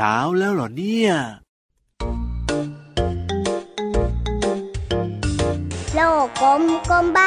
เช้าแล้วเหรอเนี่ย โลกกลมกลมใบ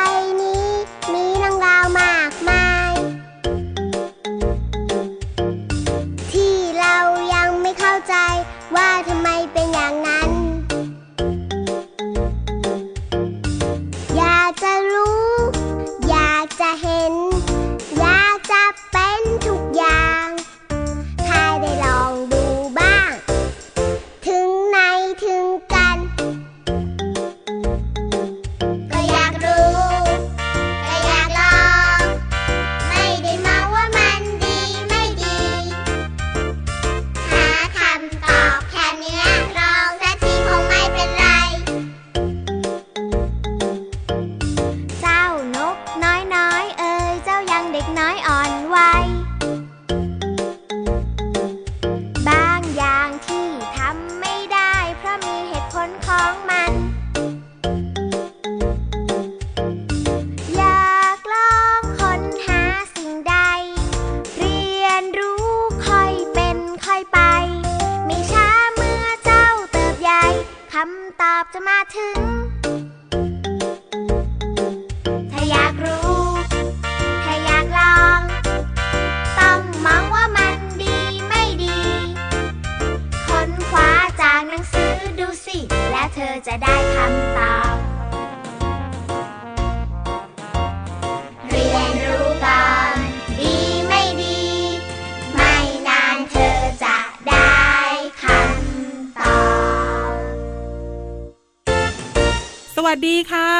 วัสดีค่ะ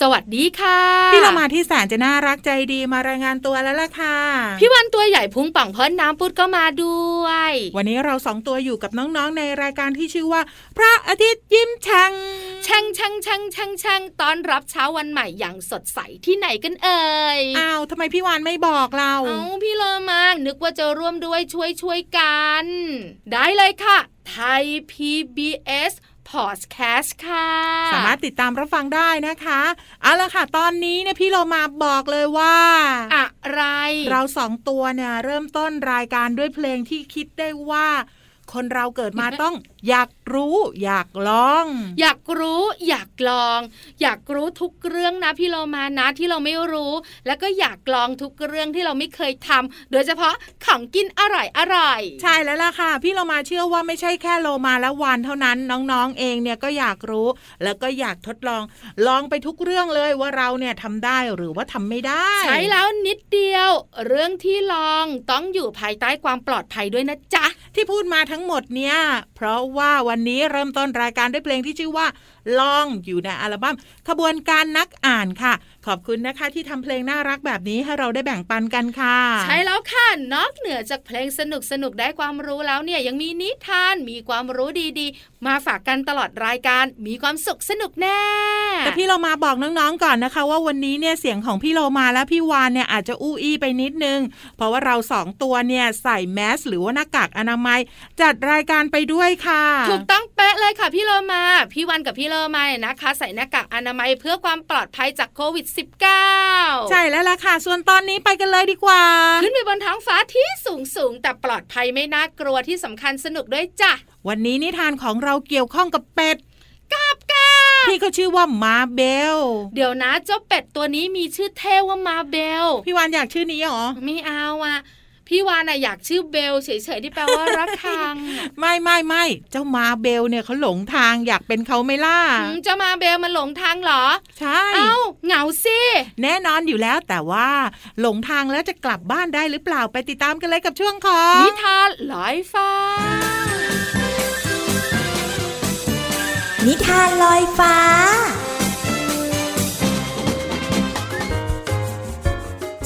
สวัสดีค่ะ พี่เรามาที่แสนจะน่ารักใจดีมารายงานตัวแล้วล่ะค่ะ พี่วันตัวใหญ่พุงป่องพ้นน้ำปุดก็มาด้วย วันนี้เราสองตัวอยู่กับน้องๆในรายการที่ชื่อว่า พระอาทิตย์ยิ้มแฉ่งช่างช่างช่างช่างช่างต้อนรับเช้าวันใหม่อย่างสดใสที่ไหนกันเอ่ยอ้าวทำไมพี่วานไม่บอกเราเอาพี่เลอมากนึกว่าจะร่วมด้วยช่วยช่วยกัน ได้เลยค่ะ ไทย PBS Podcast ค่ะ สามารถติดตามรับฟังได้นะคะเอาละค่ะ ตอนนี้เนี่ยพี่เรามาบอกเลยว่า อะไร เราสองตัวเนี่ยเริ่มต้นรายการด้วยเพลงที่คิดได้ว่า คนเราเกิดมาต้อง อยากรู้อยากลอง อยากรู้อยากลอง อยากรู้ทุกเรื่องนะพี่เรามานะที่เราไม่รู้ แล้วก็อยากลองทุกเรื่องที่เราไม่เคยทำโดยเฉพาะของกินอร่อยอร่อยใช่แล้วล่ะค่ะ พี่เรามาเชื่อว่าไม่ใช่แค่โลมาและวานเท่านั้นน้องๆเองเนี่ยก็อยากรู้ แล้วก็อยากทดลอง ลองไปทุกเรื่องเลยว่าเราเนี่ยทำได้หรือว่าทำไม่ได้ ใช้แล้วนิดเดียว เรื่องที่ลองต้องอยู่ภายใต้ความปลอดภัยด้วยนะจ๊ะที่พูดมาทั้งงหมดเนี่ย เพราะว่าวันนี้เริ่มต้นรายการด้วยเพลงที่ชื่อว่าลองอยู่ในอัลบั้มขบวนการนักอ่านค่ะ ขอบคุณนะคะที่ทำเพลงน่ารักแบบนี้ให้เราได้แบ่งปันกันค่ะ ใช่แล้วค่ะ นอกเหนือจากเพลงสนุกสนุกได้ความรู้แล้วเนี่ยยังมีนิทานมีความรู้ดีๆ มาฝากกันตลอดรายการมีความสุขสนุกแน่ แต่พี่เรามาบอกน้องๆก่อนนะคะ ว่าวันนี้เนี่ยเสียงของพี่โลมาและพี่วานเนี่ยอาจจะอู้อี้ไปนิดนึง เพราะว่าเราสองตัวเนี่ยใส่แมสหรือว่าหน้ากากอนามัย จัดรายการไปด้วยค่ะ ถูกต้องเป๊ะเลยค่ะพี่โลมา พี่วันกับพี่โลมาเนี่ยนะคะ ใส่หน้ากากอนามัยเพื่อความปลอดภัยจากโควิด -19 ใช่แล้วล่ะค่ะ ส่วนตอนนี้ไปกันเลยดีกว่า ขึ้นไปบนท้องฟ้าที่สูงสูงๆแต่ปลอดภัยไม่น่ากลัวที่สำคัญสนุกด้วยจ้ะ วันนี้นิทานของเราเกี่ยวข้องกับเป็ดกาบกาบพี่เขาชื่อว่ามาเบล เดี๋ยวนะเจ้าเป็ดตัวนี้มีชื่อเท่ว่ามาเบล พี่วานอยากชื่อนี้เหรอ ไม่เอาอะพี่วานอะอยากชื่อเบลเฉยๆที่แปลว่ารักคังไม่ไม่ไม่เจ้ามาเบลเนี่ยเขาหลงทางอยากเป็นเขาไหม่ล่ะอืมเจะมาเบลมันหลงทางเหรอ ใช่เอ้าเหงาสิแน่นอนอยู่แล้วแต่ว่าหลงทางแล้วจะกลับบ้านได้หรือเปล่าไปติดตามกันเลยกับช่วงของนิทานลอยฟ้า นิทานลอยฟ้า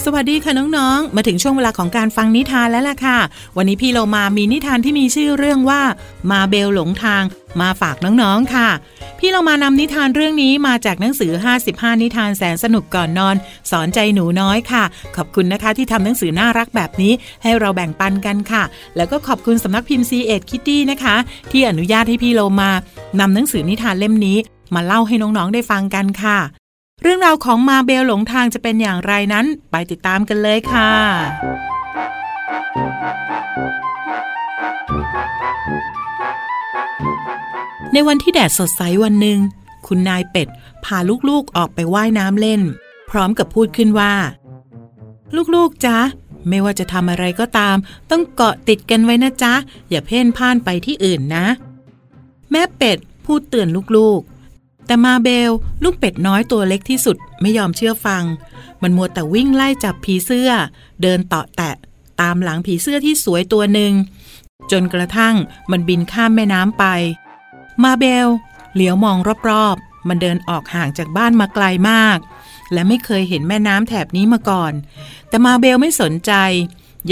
สวัสดีค่ะน้องๆ มาถึงช่วงเวลาของการฟังนิทานแล้วล่ะค่ะ วันนี้พี่เรามามีนิทานที่มีชื่อเรื่องว่า มาเบลหลงทาง มาฝากน้องๆค่ะ พี่เรามานำนิทานเรื่องนี้มาจากหนังสือ 55 นิทานแสนสนุกก่อนนอน สอนใจหนูน้อยค่ะ ขอบคุณนะคะที่ทำหนังสือน่ารักแบบนี้ ให้เราแบ่งปันกันค่ะ แล้วก็ขอบคุณสำนักพิมพ์ C ีเอ็ดคิตตี้นะคะ ที่อนุญาตให้พี่เรามานำหนังสือนิทานเล่มนี้ มาเล่าให้น้องๆได้ฟังกันค่ะ เรื่องราวของมาเบลหลงทางจะเป็นอย่างไรนั้น ไปติดตามกันเลยค่ะ ในวันที่แดดสดใสวันหนึ่ง คุณนายเป็ด พาลูกๆออกไปไว่ายน้ำเล่น พร้อมกับพูดขึ้นว่า ลูกๆจ๊ะไม่ว่าจะทำอะไรก็ตาม ต้องเกาะติดกันไว้นะจ๊ะ อย่าเพ่นพ่านไปที่อื่นนะ แม่เป็ดพูดเตือนลูกๆ แต่มาเบลลูกเป็ดน้อยตัวเล็กที่สุดไม่ยอมเชื่อฟัง มันมัวแต่วิ่งไล่จับผีเสื้อ เดินเตาะแตะ ตามหลังผีเสื้อที่สวยตัวหนึ่ง จนกระทั่งมันบินข้ามแม่น้ำไป มาเบลเหลียวมองรอบๆ มันเดินออกห่างจากบ้านมาไกลมาก และไม่เคยเห็นแม่น้ำแถบนี้มาก่อน แต่มาเบลไม่สนใจ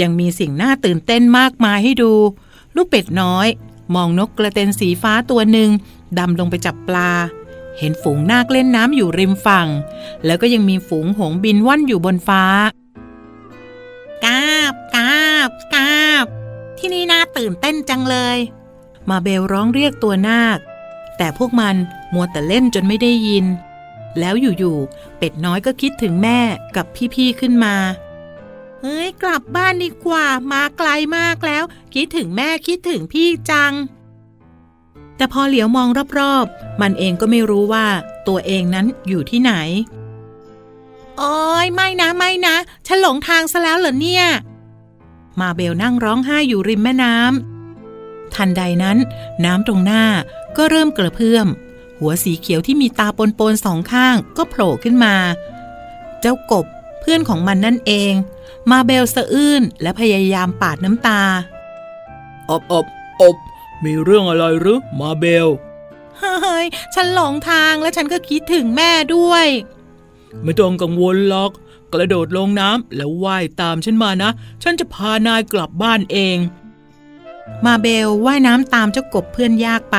ยังมีสิ่งน่าตื่นเต้นมากมายให้ดู ลูกเป็ดน้อย มองนกกระเตนสีฟ้าตัวหนึ่งดำลงไปจับปลา เห็นฝูงนาคเล่นน้ำอยู่ริมฝั่ง แล้วก็ยังมีฝูงหงส์บินว่อนอยู่บนฟ้ากาบกาบกาบ ที่นี่น่าตื่นเต้นจังเลย มาเบลร้องเรียกตัวนาค แต่พวกมันมัวแต่เล่นจนไม่ได้ยิน แล้วอยู่ๆเป็ดน้อยก็คิดถึงแม่กับพี่ๆขึ้นมาเฮ้ยกลับบ้านดีกว่ามาไกลมากแล้ว คิดถึงแม่คิดถึงพี่จัง แต่พอเหลียวมองรอบๆ มันเองก็ไม่รู้ว่าตัวเองนั้นอยู่ที่ไหน โอ้ยไม่นะไม่นะฉันหลงทางซะแล้วเหรอเนี่ย มาเบลนั่งร้องไห้อยู่ริมแม่น้ำทันใดนั้น น้ำตรงหน้าก็เริ่มกระเพื่อม หัวสีเขียวที่มีตาปนปนๆสองข้างก็โผล่ขึ้นมา เจ้ากบเพื่อนของมันนั่นเอง มาเบลสะอื้นและพยายามปาดน้ำตา อบอบ มีเรื่องอะไรหรือมาเบล เฮ้ย ฉันหลงทางและฉันก็คิดถึงแม่ด้วย ไม่ต้องกังวลหรอก กระโดดลงน้ำแล้วว่ายตามฉันมานะ ฉันจะพานายกลับบ้านเอง มาเบลว่ายน้ำตามเจ้ากบเพื่อนยากไป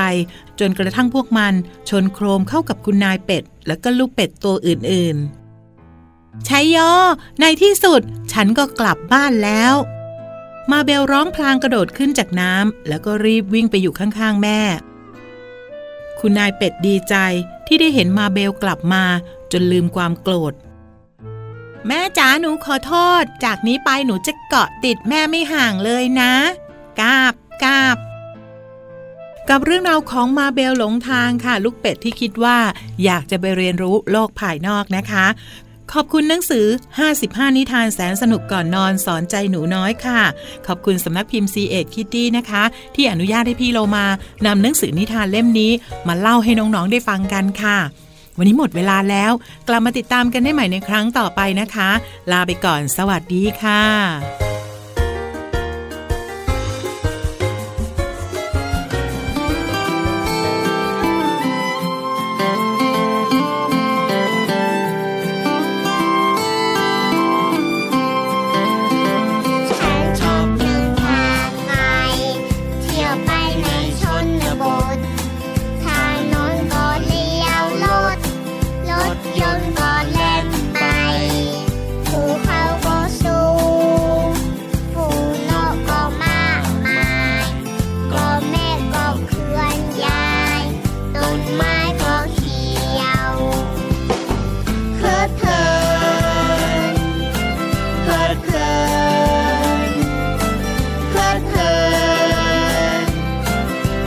จนกระทั่งพวกมัน ชนโครมเข้ากับคุณนายเป็ด และก็ลูกเป็ดตัวอื่นๆชัยโยในที่สุด ฉันก็กลับบ้านแล้ว มาเบลร้องพลางกระโดดขึ้นจากน้ำแล้วก็รีบวิ่งไปอยู่ข้างๆแม่ คุณนายเป็ดดีใจที่ได้เห็นมาเบลกลับมาจนลืมความโกรธ แม่จ๋าหนูขอโทษ จากนี้ไปหนูจะเกาะติดแม่ไม่ห่างเลยนะ กาบกาบกับเรื่องราวของมาเบลหลงทางค่ะ ลูกเป็ดที่คิดว่า อยากจะไปเรียนรู้โลกภายนอกนะคะ ขอบคุณหนังสือ 55 นิทานแสนสนุกก่อนนอนสอนใจหนูน้อยค่ะ ขอบคุณสำนักพิมพ์ C ีเอ็ดคิตตี้นะคะ ที่อนุญาตให้พี่โลมานำหนังสือนิทานเล่มนี้ มาเล่าให้น้องๆได้ฟังกันค่ะ วันนี้หมดเวลาแล้ว กลับมาติดตามกันได้ใหม่ในครั้งต่อไปนะคะ ลาไปก่อน สวัสดีค่ะ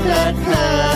that night.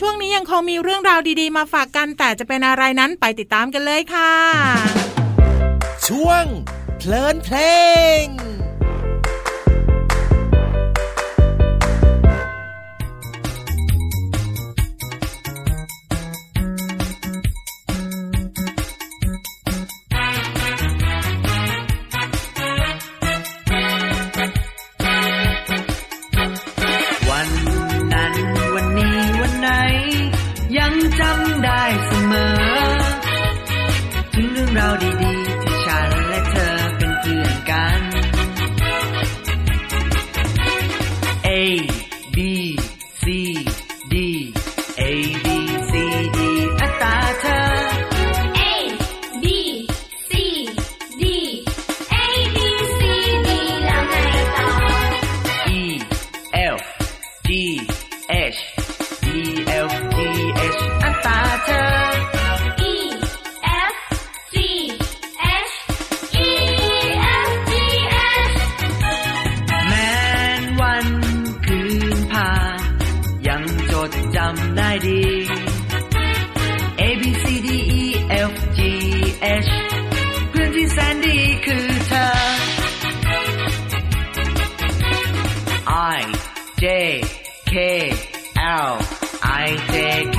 ช่วงนี้ยังคงมีเรื่องราวดีๆ มาฝากกัน แต่จะเป็นอะไรนั้นไปติดตามกันเลยค่ะ ช่วงเพลินเพลงำได้เสมอ ถึงเรื่องราวดีๆ I J K L I J K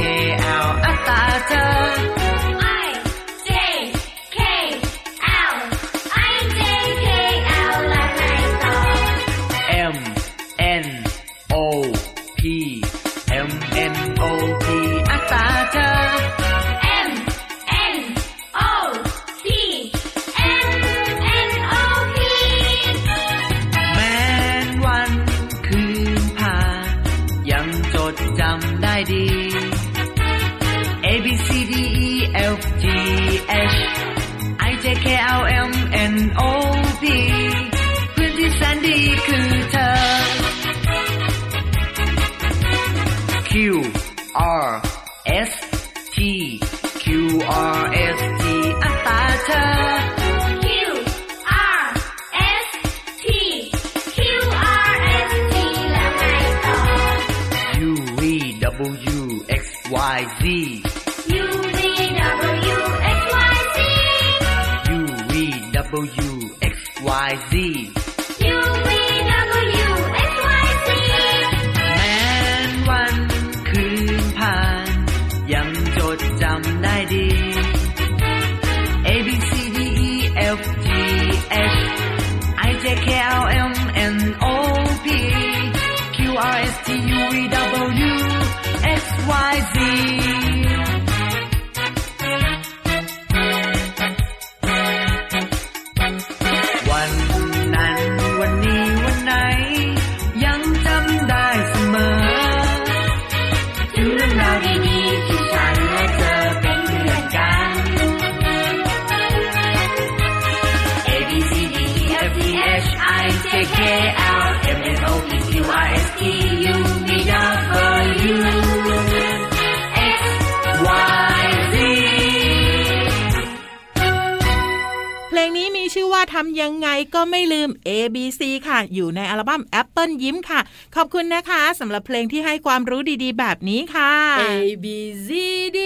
Yeah. ทำยังไงก็ไม่ลืม A B C ค่ะ อยู่ในอัลบั้ม Apple ยิ้มค่ะ ขอบคุณนะคะสำหรับเพลงที่ให้ความรู้ดีๆ แบบนี้ค่ะ A B C D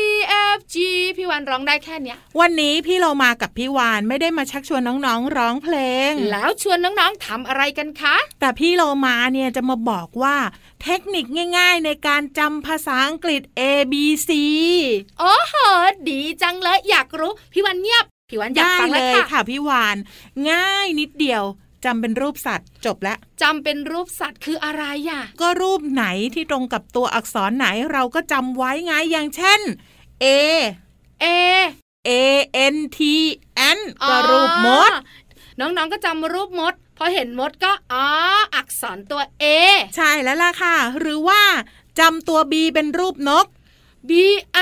E F G พี่วันร้องได้แค่เนี้ย วันนี้พี่เรามากับพี่วานไม่ได้มาชักชวนน้องๆร้องเพลง แล้วชวนน้องๆทำอะไรกันคะ แต่พี่เรามาเนี่ยจะมาบอกว่าเทคนิคง่าย ๆ ในการจำภาษาอังกฤษ A B C โอ้โหดีจังเลยอยากรู้ พี่วันเงียบ พี่วันอยากฟังเลยค่ะพี่วาน ง่ายนิดเดียวจำเป็นรูปสัตว์จบแล้วจำเป็นรูปสัตว์คืออะไรอะ ก็รูปไหนที่ตรงกับตัวอักษรไหนเราก็จำไว้ไงอย่างเช่น A A A N T N ก็รูปมด น้องๆก็จำรูปมด พอเห็นมดก็อ๋ออักษรตัว A ใช่แล้วล่ะค่ะ หรือว่าจำตัว B เป็นรูปนก B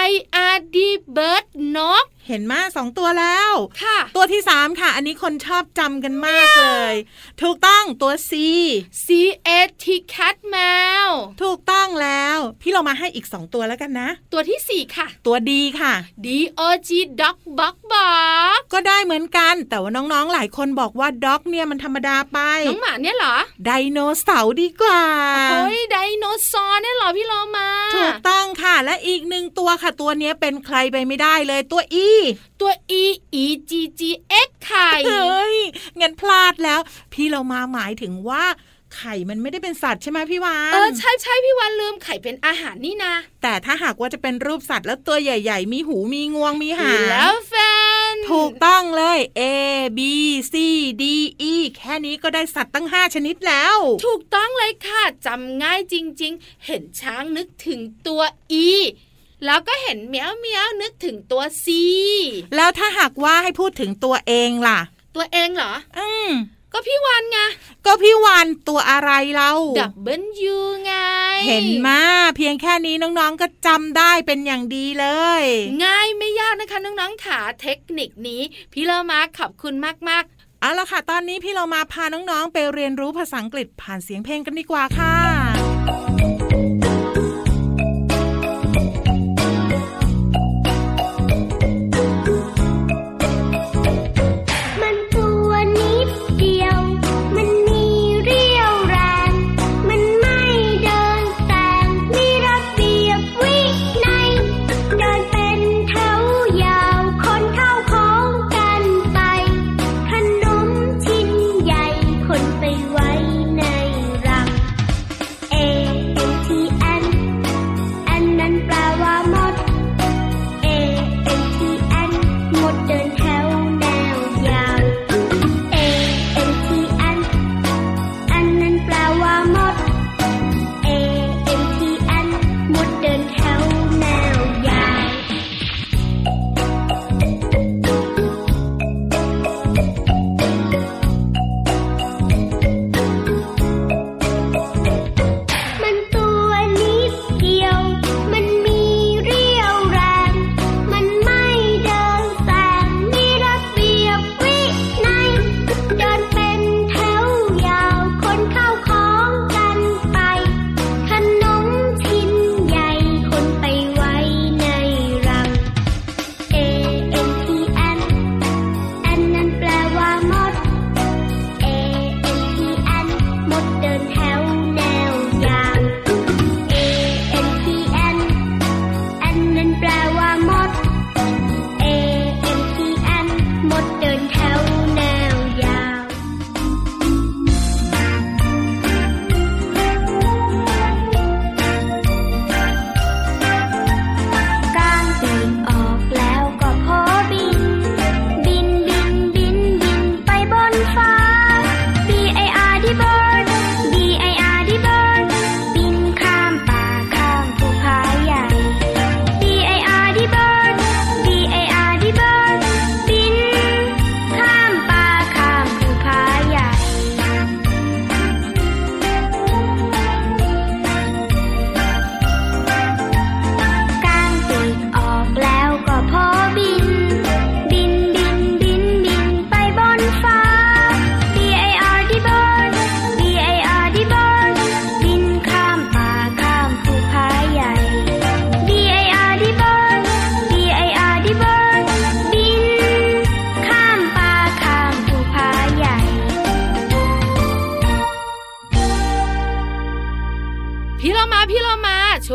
I R D bird นก เห็ห็นมาสองตัวแล้วค่ะ ตัวที่สามค่ะ อันนี้คนชอบจำกันมากเลย ถูกต้องตัว C C A T cat แมวถูกต้องแล้ว พี่เรามาให้อีกสองตัวแล้วกันนะ ตัวที่สี่ค่ะ ตัวดีค่ะ D O G dog buck buck ก็ได้เหมือนกัน แต่ว่าน้องๆหลายคนบอกว่าด็อกเนี่ยมันธรรมดาไป น้องหมาเนี่ยเหรอ ไดโนเสาร์ดีกว่าเฮ้ยไดโนเสาร์เนี่ยเหรอพี่โลมา ถูกต้องค่ะ และอีกหนึ่งตัวค่ะ ตัวเนี้ยเป็นใครไปไม่ได้เลยตัว E ตัว E E G G X ไข่เฮ้ยงั้นพลาดแล้ว พี่เรามาหมายถึงว่าไข่มันไม่ได้เป็นสัตว์ใช่ไหมพี่วานเออใช่ใช่พี่วันลืมไข่เป็นอาหารนี่นะ แต่ถ้าหากว่าจะเป็นรูปสัตว์แล้วตัวใหญ่ ๆ มีหูมีงวงมีหางแล้วแฟน ถูกต้องเลย A B C D E แค่นี้ก็ได้สัตว์ตั้ง 5 ชนิดแล้ว ถูกต้องเลยค่ะจำง่ายจริง ๆ เห็นช้างนึกถึงตัว E แล้วก็เห็นเมียวเมียวนึกถึงตัว C แล้วถ้าหากว่าให้พูดถึงตัวเองล่ะ ตัวเองเหรอ อืมก็พี่วันไง ก็พี่วานตัวอะไรเราดับเบิลยูไง เห็นมาเพียงแค่นี้น้องๆก็จำได้เป็นอย่างดีเลย ง่ายไม่ยากนะคะน้องๆขาเทคนิคนี้ พี่เลอมาขอบคุณมากเอาละค่ะ ตอนนี้พี่เรามาพาน้องๆ ไปเรียนรู้ภาษาอังกฤษผ่านเสียงเพลงกันดีกว่าค่ะ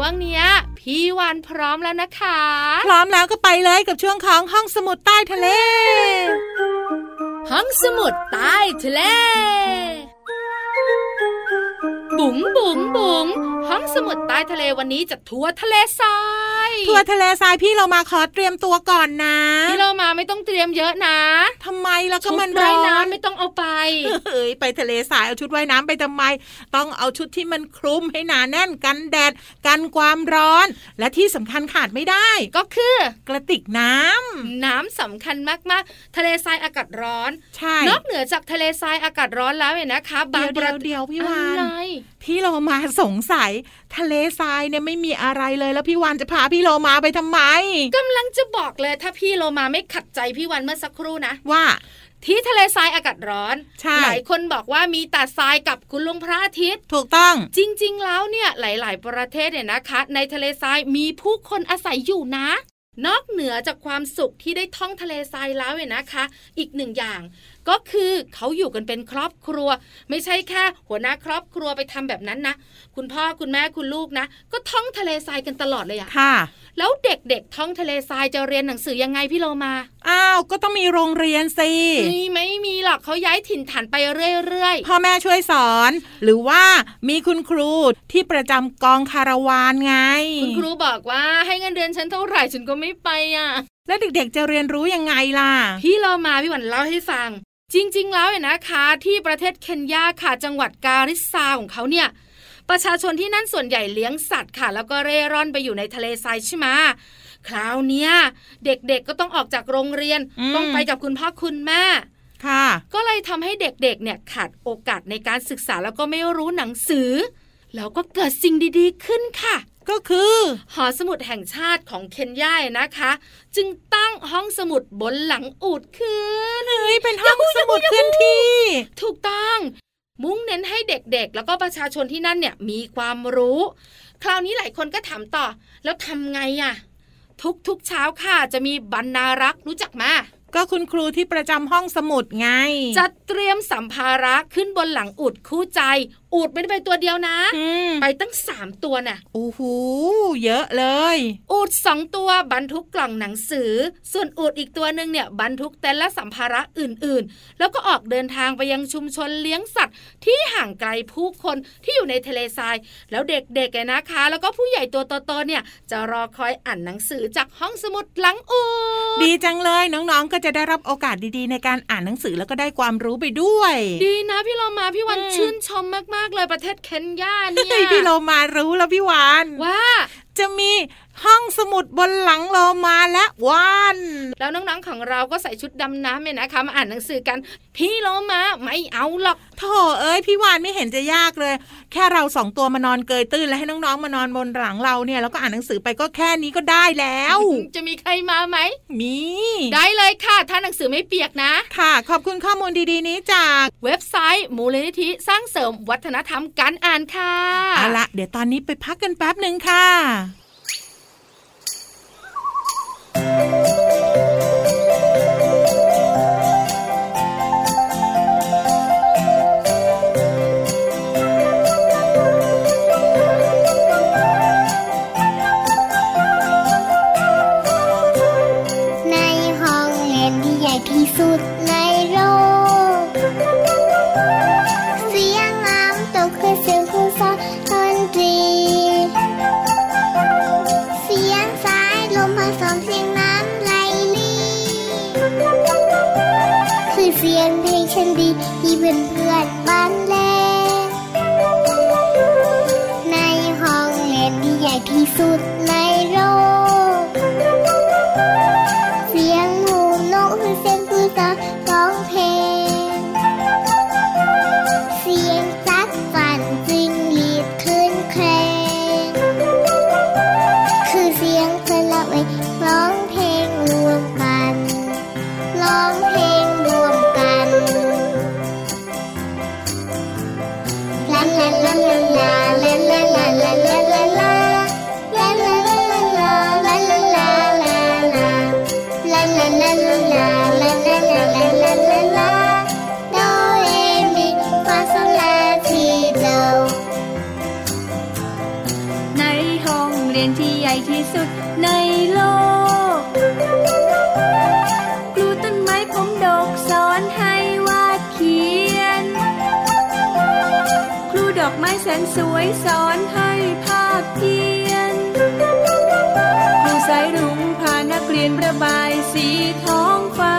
มาช่วงเนี้ยพี่วันพร้อมแล้วนะคะ พร้อมแล้วก็ไปเลยกับช่วงของห้องสมุดใต้ทะเล ห้องสมุดใต้ทะเล บุ๋งบุ๋งบุ๋งห้องสมุดใต้ทะเลวันนี้จะทัวร์ทะเลทราย ทัวร์ทะเลทรายพี่เรามาขอเตรียมตัวก่อนนะพี่เรามาไม่ต้องเตรียมเยอะนะทำไมแล้วก็ชุดมันว่ายร้อนน้ำไม่ต้องเอาไปเฮ้ยไปทะเลทรายเอาชุดว่ายน้ำไปทำไม ต้องเอาชุดที่มันคลุมให้หนาแน่นกันแดดกันความร้อน และที่สำคัญขาดไม่ได้ ก็คือกระติกน้ำน้ำสำคัญมากๆ ทะเลทรายอากาศร้อนใช่นอกเหนือจากทะเลทรายอากาศร้อนแล้วเนี่ยนะคะบางเดี๋ยวประเดี๋ยวเดี๋ยวพี่วาอะไรนพี่เรามาสงสัย ทะเลทรายเนี่ยไม่มีอะไรเลยแล้วพี่วานจะพาพี่โลโลมาไปทำไมกำลังจะบอกเลยถ้าพี่โลมาไม่ขัดใจพี่วันเมื่อสักครู่นะว่าที่ทะเลทรายอากาศร้อนใช่หลายคนบอกว่ามีแต่ทรายกับคุณลุงพระอาทิตย์ ถูกต้อง จริง ๆ แล้วเนี่ยหลาย ๆ ประเทศเนี่ยนะคะ ในทะเลทรายมีผู้คนอาศัยอยู่นะ นอกเหนือจากความสุขที่ได้ท่องทะเลทรายแล้วเนี่ยนะคะ อีกหนึ่งอย่างก็คือเขาอยู่กันเป็นครอบครัว ไม่ใช่แค่หัวหน้าครอบครัวไปทำแบบนั้นนะ คุณพ่อคุณแม่คุณลูกนะ ก็ท่องทะเลทรายกันตลอดเลยอะค่ะ แล้วเด็กๆท่องทะเลทรายจะเรียนหนังสือยังไงพี่โลมาอ้าวก็ต้องมีโรงเรียนสิมีไม่มีหรอกเขาย้ายถิ่นฐานไปเรื่อยพ่อแม่ช่วยสอน หรือว่ามีคุณครูที่ประจำกองคาราวานไงๆคุณครูบอกว่าให้เงินเดือนฉันเท่าไหร่ฉันก็ไม่ไปอะแล้วเด็กๆจะเรียนรู้ยังไงล่ะ พี่เรามาพี่หวันเล่าให้ฟัง จริง ๆ แล้วเนี่ยนะคะ ที่ประเทศเคนยาค่ะจังหวัดการิซาของเขาเนี่ยประชาชนที่นั่นส่วนใหญ่เลี้ยงสัตว์ค่ะ แล้วก็เร่ร่อนไปอยู่ในทะเลทรายใช่ไหมคราวเนี้ยเด็กๆก็ต้องออกจากโรงเรียนอืมต้องไปกับคุณพ่อคุณแม่ค่ะ ก็เลยทำให้เด็กๆเนี่ยขาดโอกาสในการศึกษาแล้วก็ไม่รู้หนังสือ แล้วก็เกิดสิ่งดีๆขึ้นค่ะ ก็คือ หอสมุดแห่งชาติของเคนยานะคะ จึงตั้งห้องสมุดบนหลังอูดขึ้นเฮ้ยเป็นห้องสมุดเคลื่อนที่ ถูกต้อง มุ่งเน้นให้เด็กๆ แล้วก็ประชาชนที่นั่นเนี่ยมีความรู้ คราวนี้หลายคนก็ถามต่อ แล้วทำไงอะทุกๆเช้าค่ะจะมีบรรณารักษ์รู้จักมาก็คุณครูที่ประจำห้องสมุดไง จัดเตรียมสัมภาระขึ้นบนหลังอูดคู่ใจอูดไม่ได้ไปตัวเดียวนะอืมไปตั้งสามตัวน่ะโอ้โหเยอะเลย อูดสองตัวบรรทุกกล่องหนังสือ ส่วนอูดอีกตัวหนึ่งเนี่ยบรรทุกเต็นท์และสัมภาระอื่นๆ แล้วก็ออกเดินทางไปยังชุมชนเลี้ยงสัตว์ ที่ห่างไกลผู้คนที่อยู่ในทะเลทราย แล้วเด็กๆอะนะคะ แล้วก็ผู้ใหญ่ตัวโตๆเนี่ยจะรอคอยอ่านหนังสือจากห้องสมุดหลังอูดดีจังเลยน้องๆก็จะได้รับโอกาสดีๆ ในการอ่านหนังสือแล้วก็ได้ความรู้ไปด้วย ดีนะพี่เรามาพี่วันอืมชื่นชมมากๆเลยประเทศเคนยาเนี่ยเฮ้ยพี่โลมารู้แล้วพี่วานว่าจะมีห้องสมุดบนหลังโลมาและวานแล้วน้องๆของเราก็ใส่ชุดดำน้ำเนี่ยนะคะมาอ่านหนังสือกัน พี่โลมาไม่เอาหรอกโถเอ้ยพี่วานไม่เห็นจะยากเลย แค่เราสองตัวมานอนเกยตื้นแล้วให้น้องๆมานอนบนหลังเราเนี่ยแล้วก็อ่านหนังสือไปก็แค่นี้ก็ได้แล้ว จะมีใครมาไหมมี ได้เลยค่ะถ้าหนังสือไม่เปียกนะ ค่ะ ขอบคุณข้อมูลดีๆนี้จากเว็บไซต์มูลนิธิสร้างเสริมวัฒนธรรมการอ่านค่ะเอาละเดี๋ยวตอนนี้ไปพักกันแป๊บหนึ่งค่ะ Música тут อกไม้แสนสวยสอนให้ภาพเพียนครูสายรุ้งพานักเรียนระบายสีท้องฟ้า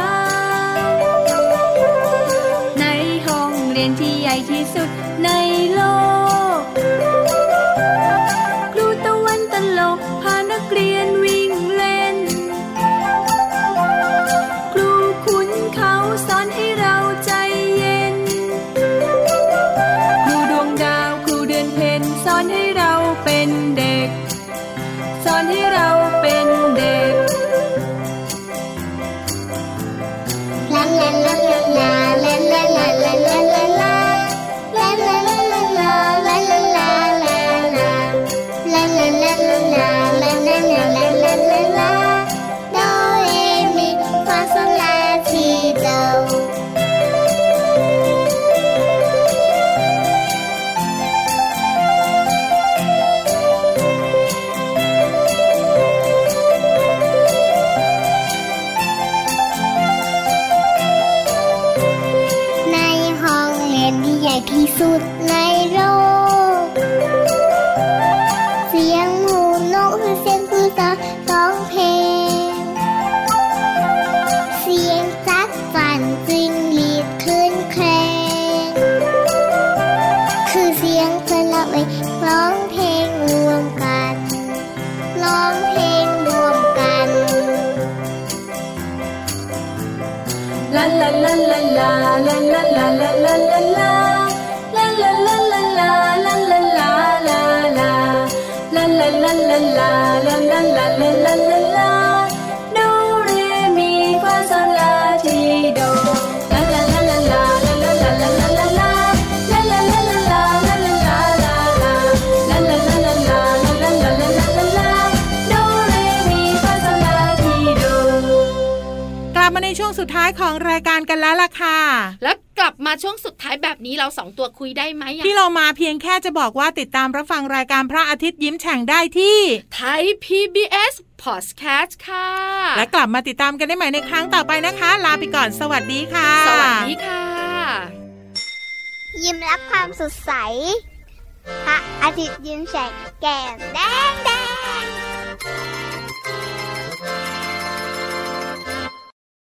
ในห้องเรียนที่ใหญ่ที่สุดใน ในช่วงสุดท้ายของรายการกันแล้วล่ะค่ะ และ ลับมาช่วงสุดท้ายแบบนี้เราสองตัวคุยได้ไหมอะพี่เรามาเพียงแค่จะบอกว่าติดตามรับฟังรายการพระอาทิตย์ยิ้มแฉ่งได้ที่ไทย PBS Podcast ค่ะ และกลับมาติดตามกันได้ใหม่ในครั้งต่อไปนะคะ ลาไปก่อนสวัสดีค่ะ สวัสดีค่ะ ยิ้มรับความสดใสพระอาทิตย์ยิ้มแฉกแก้มแดงแดง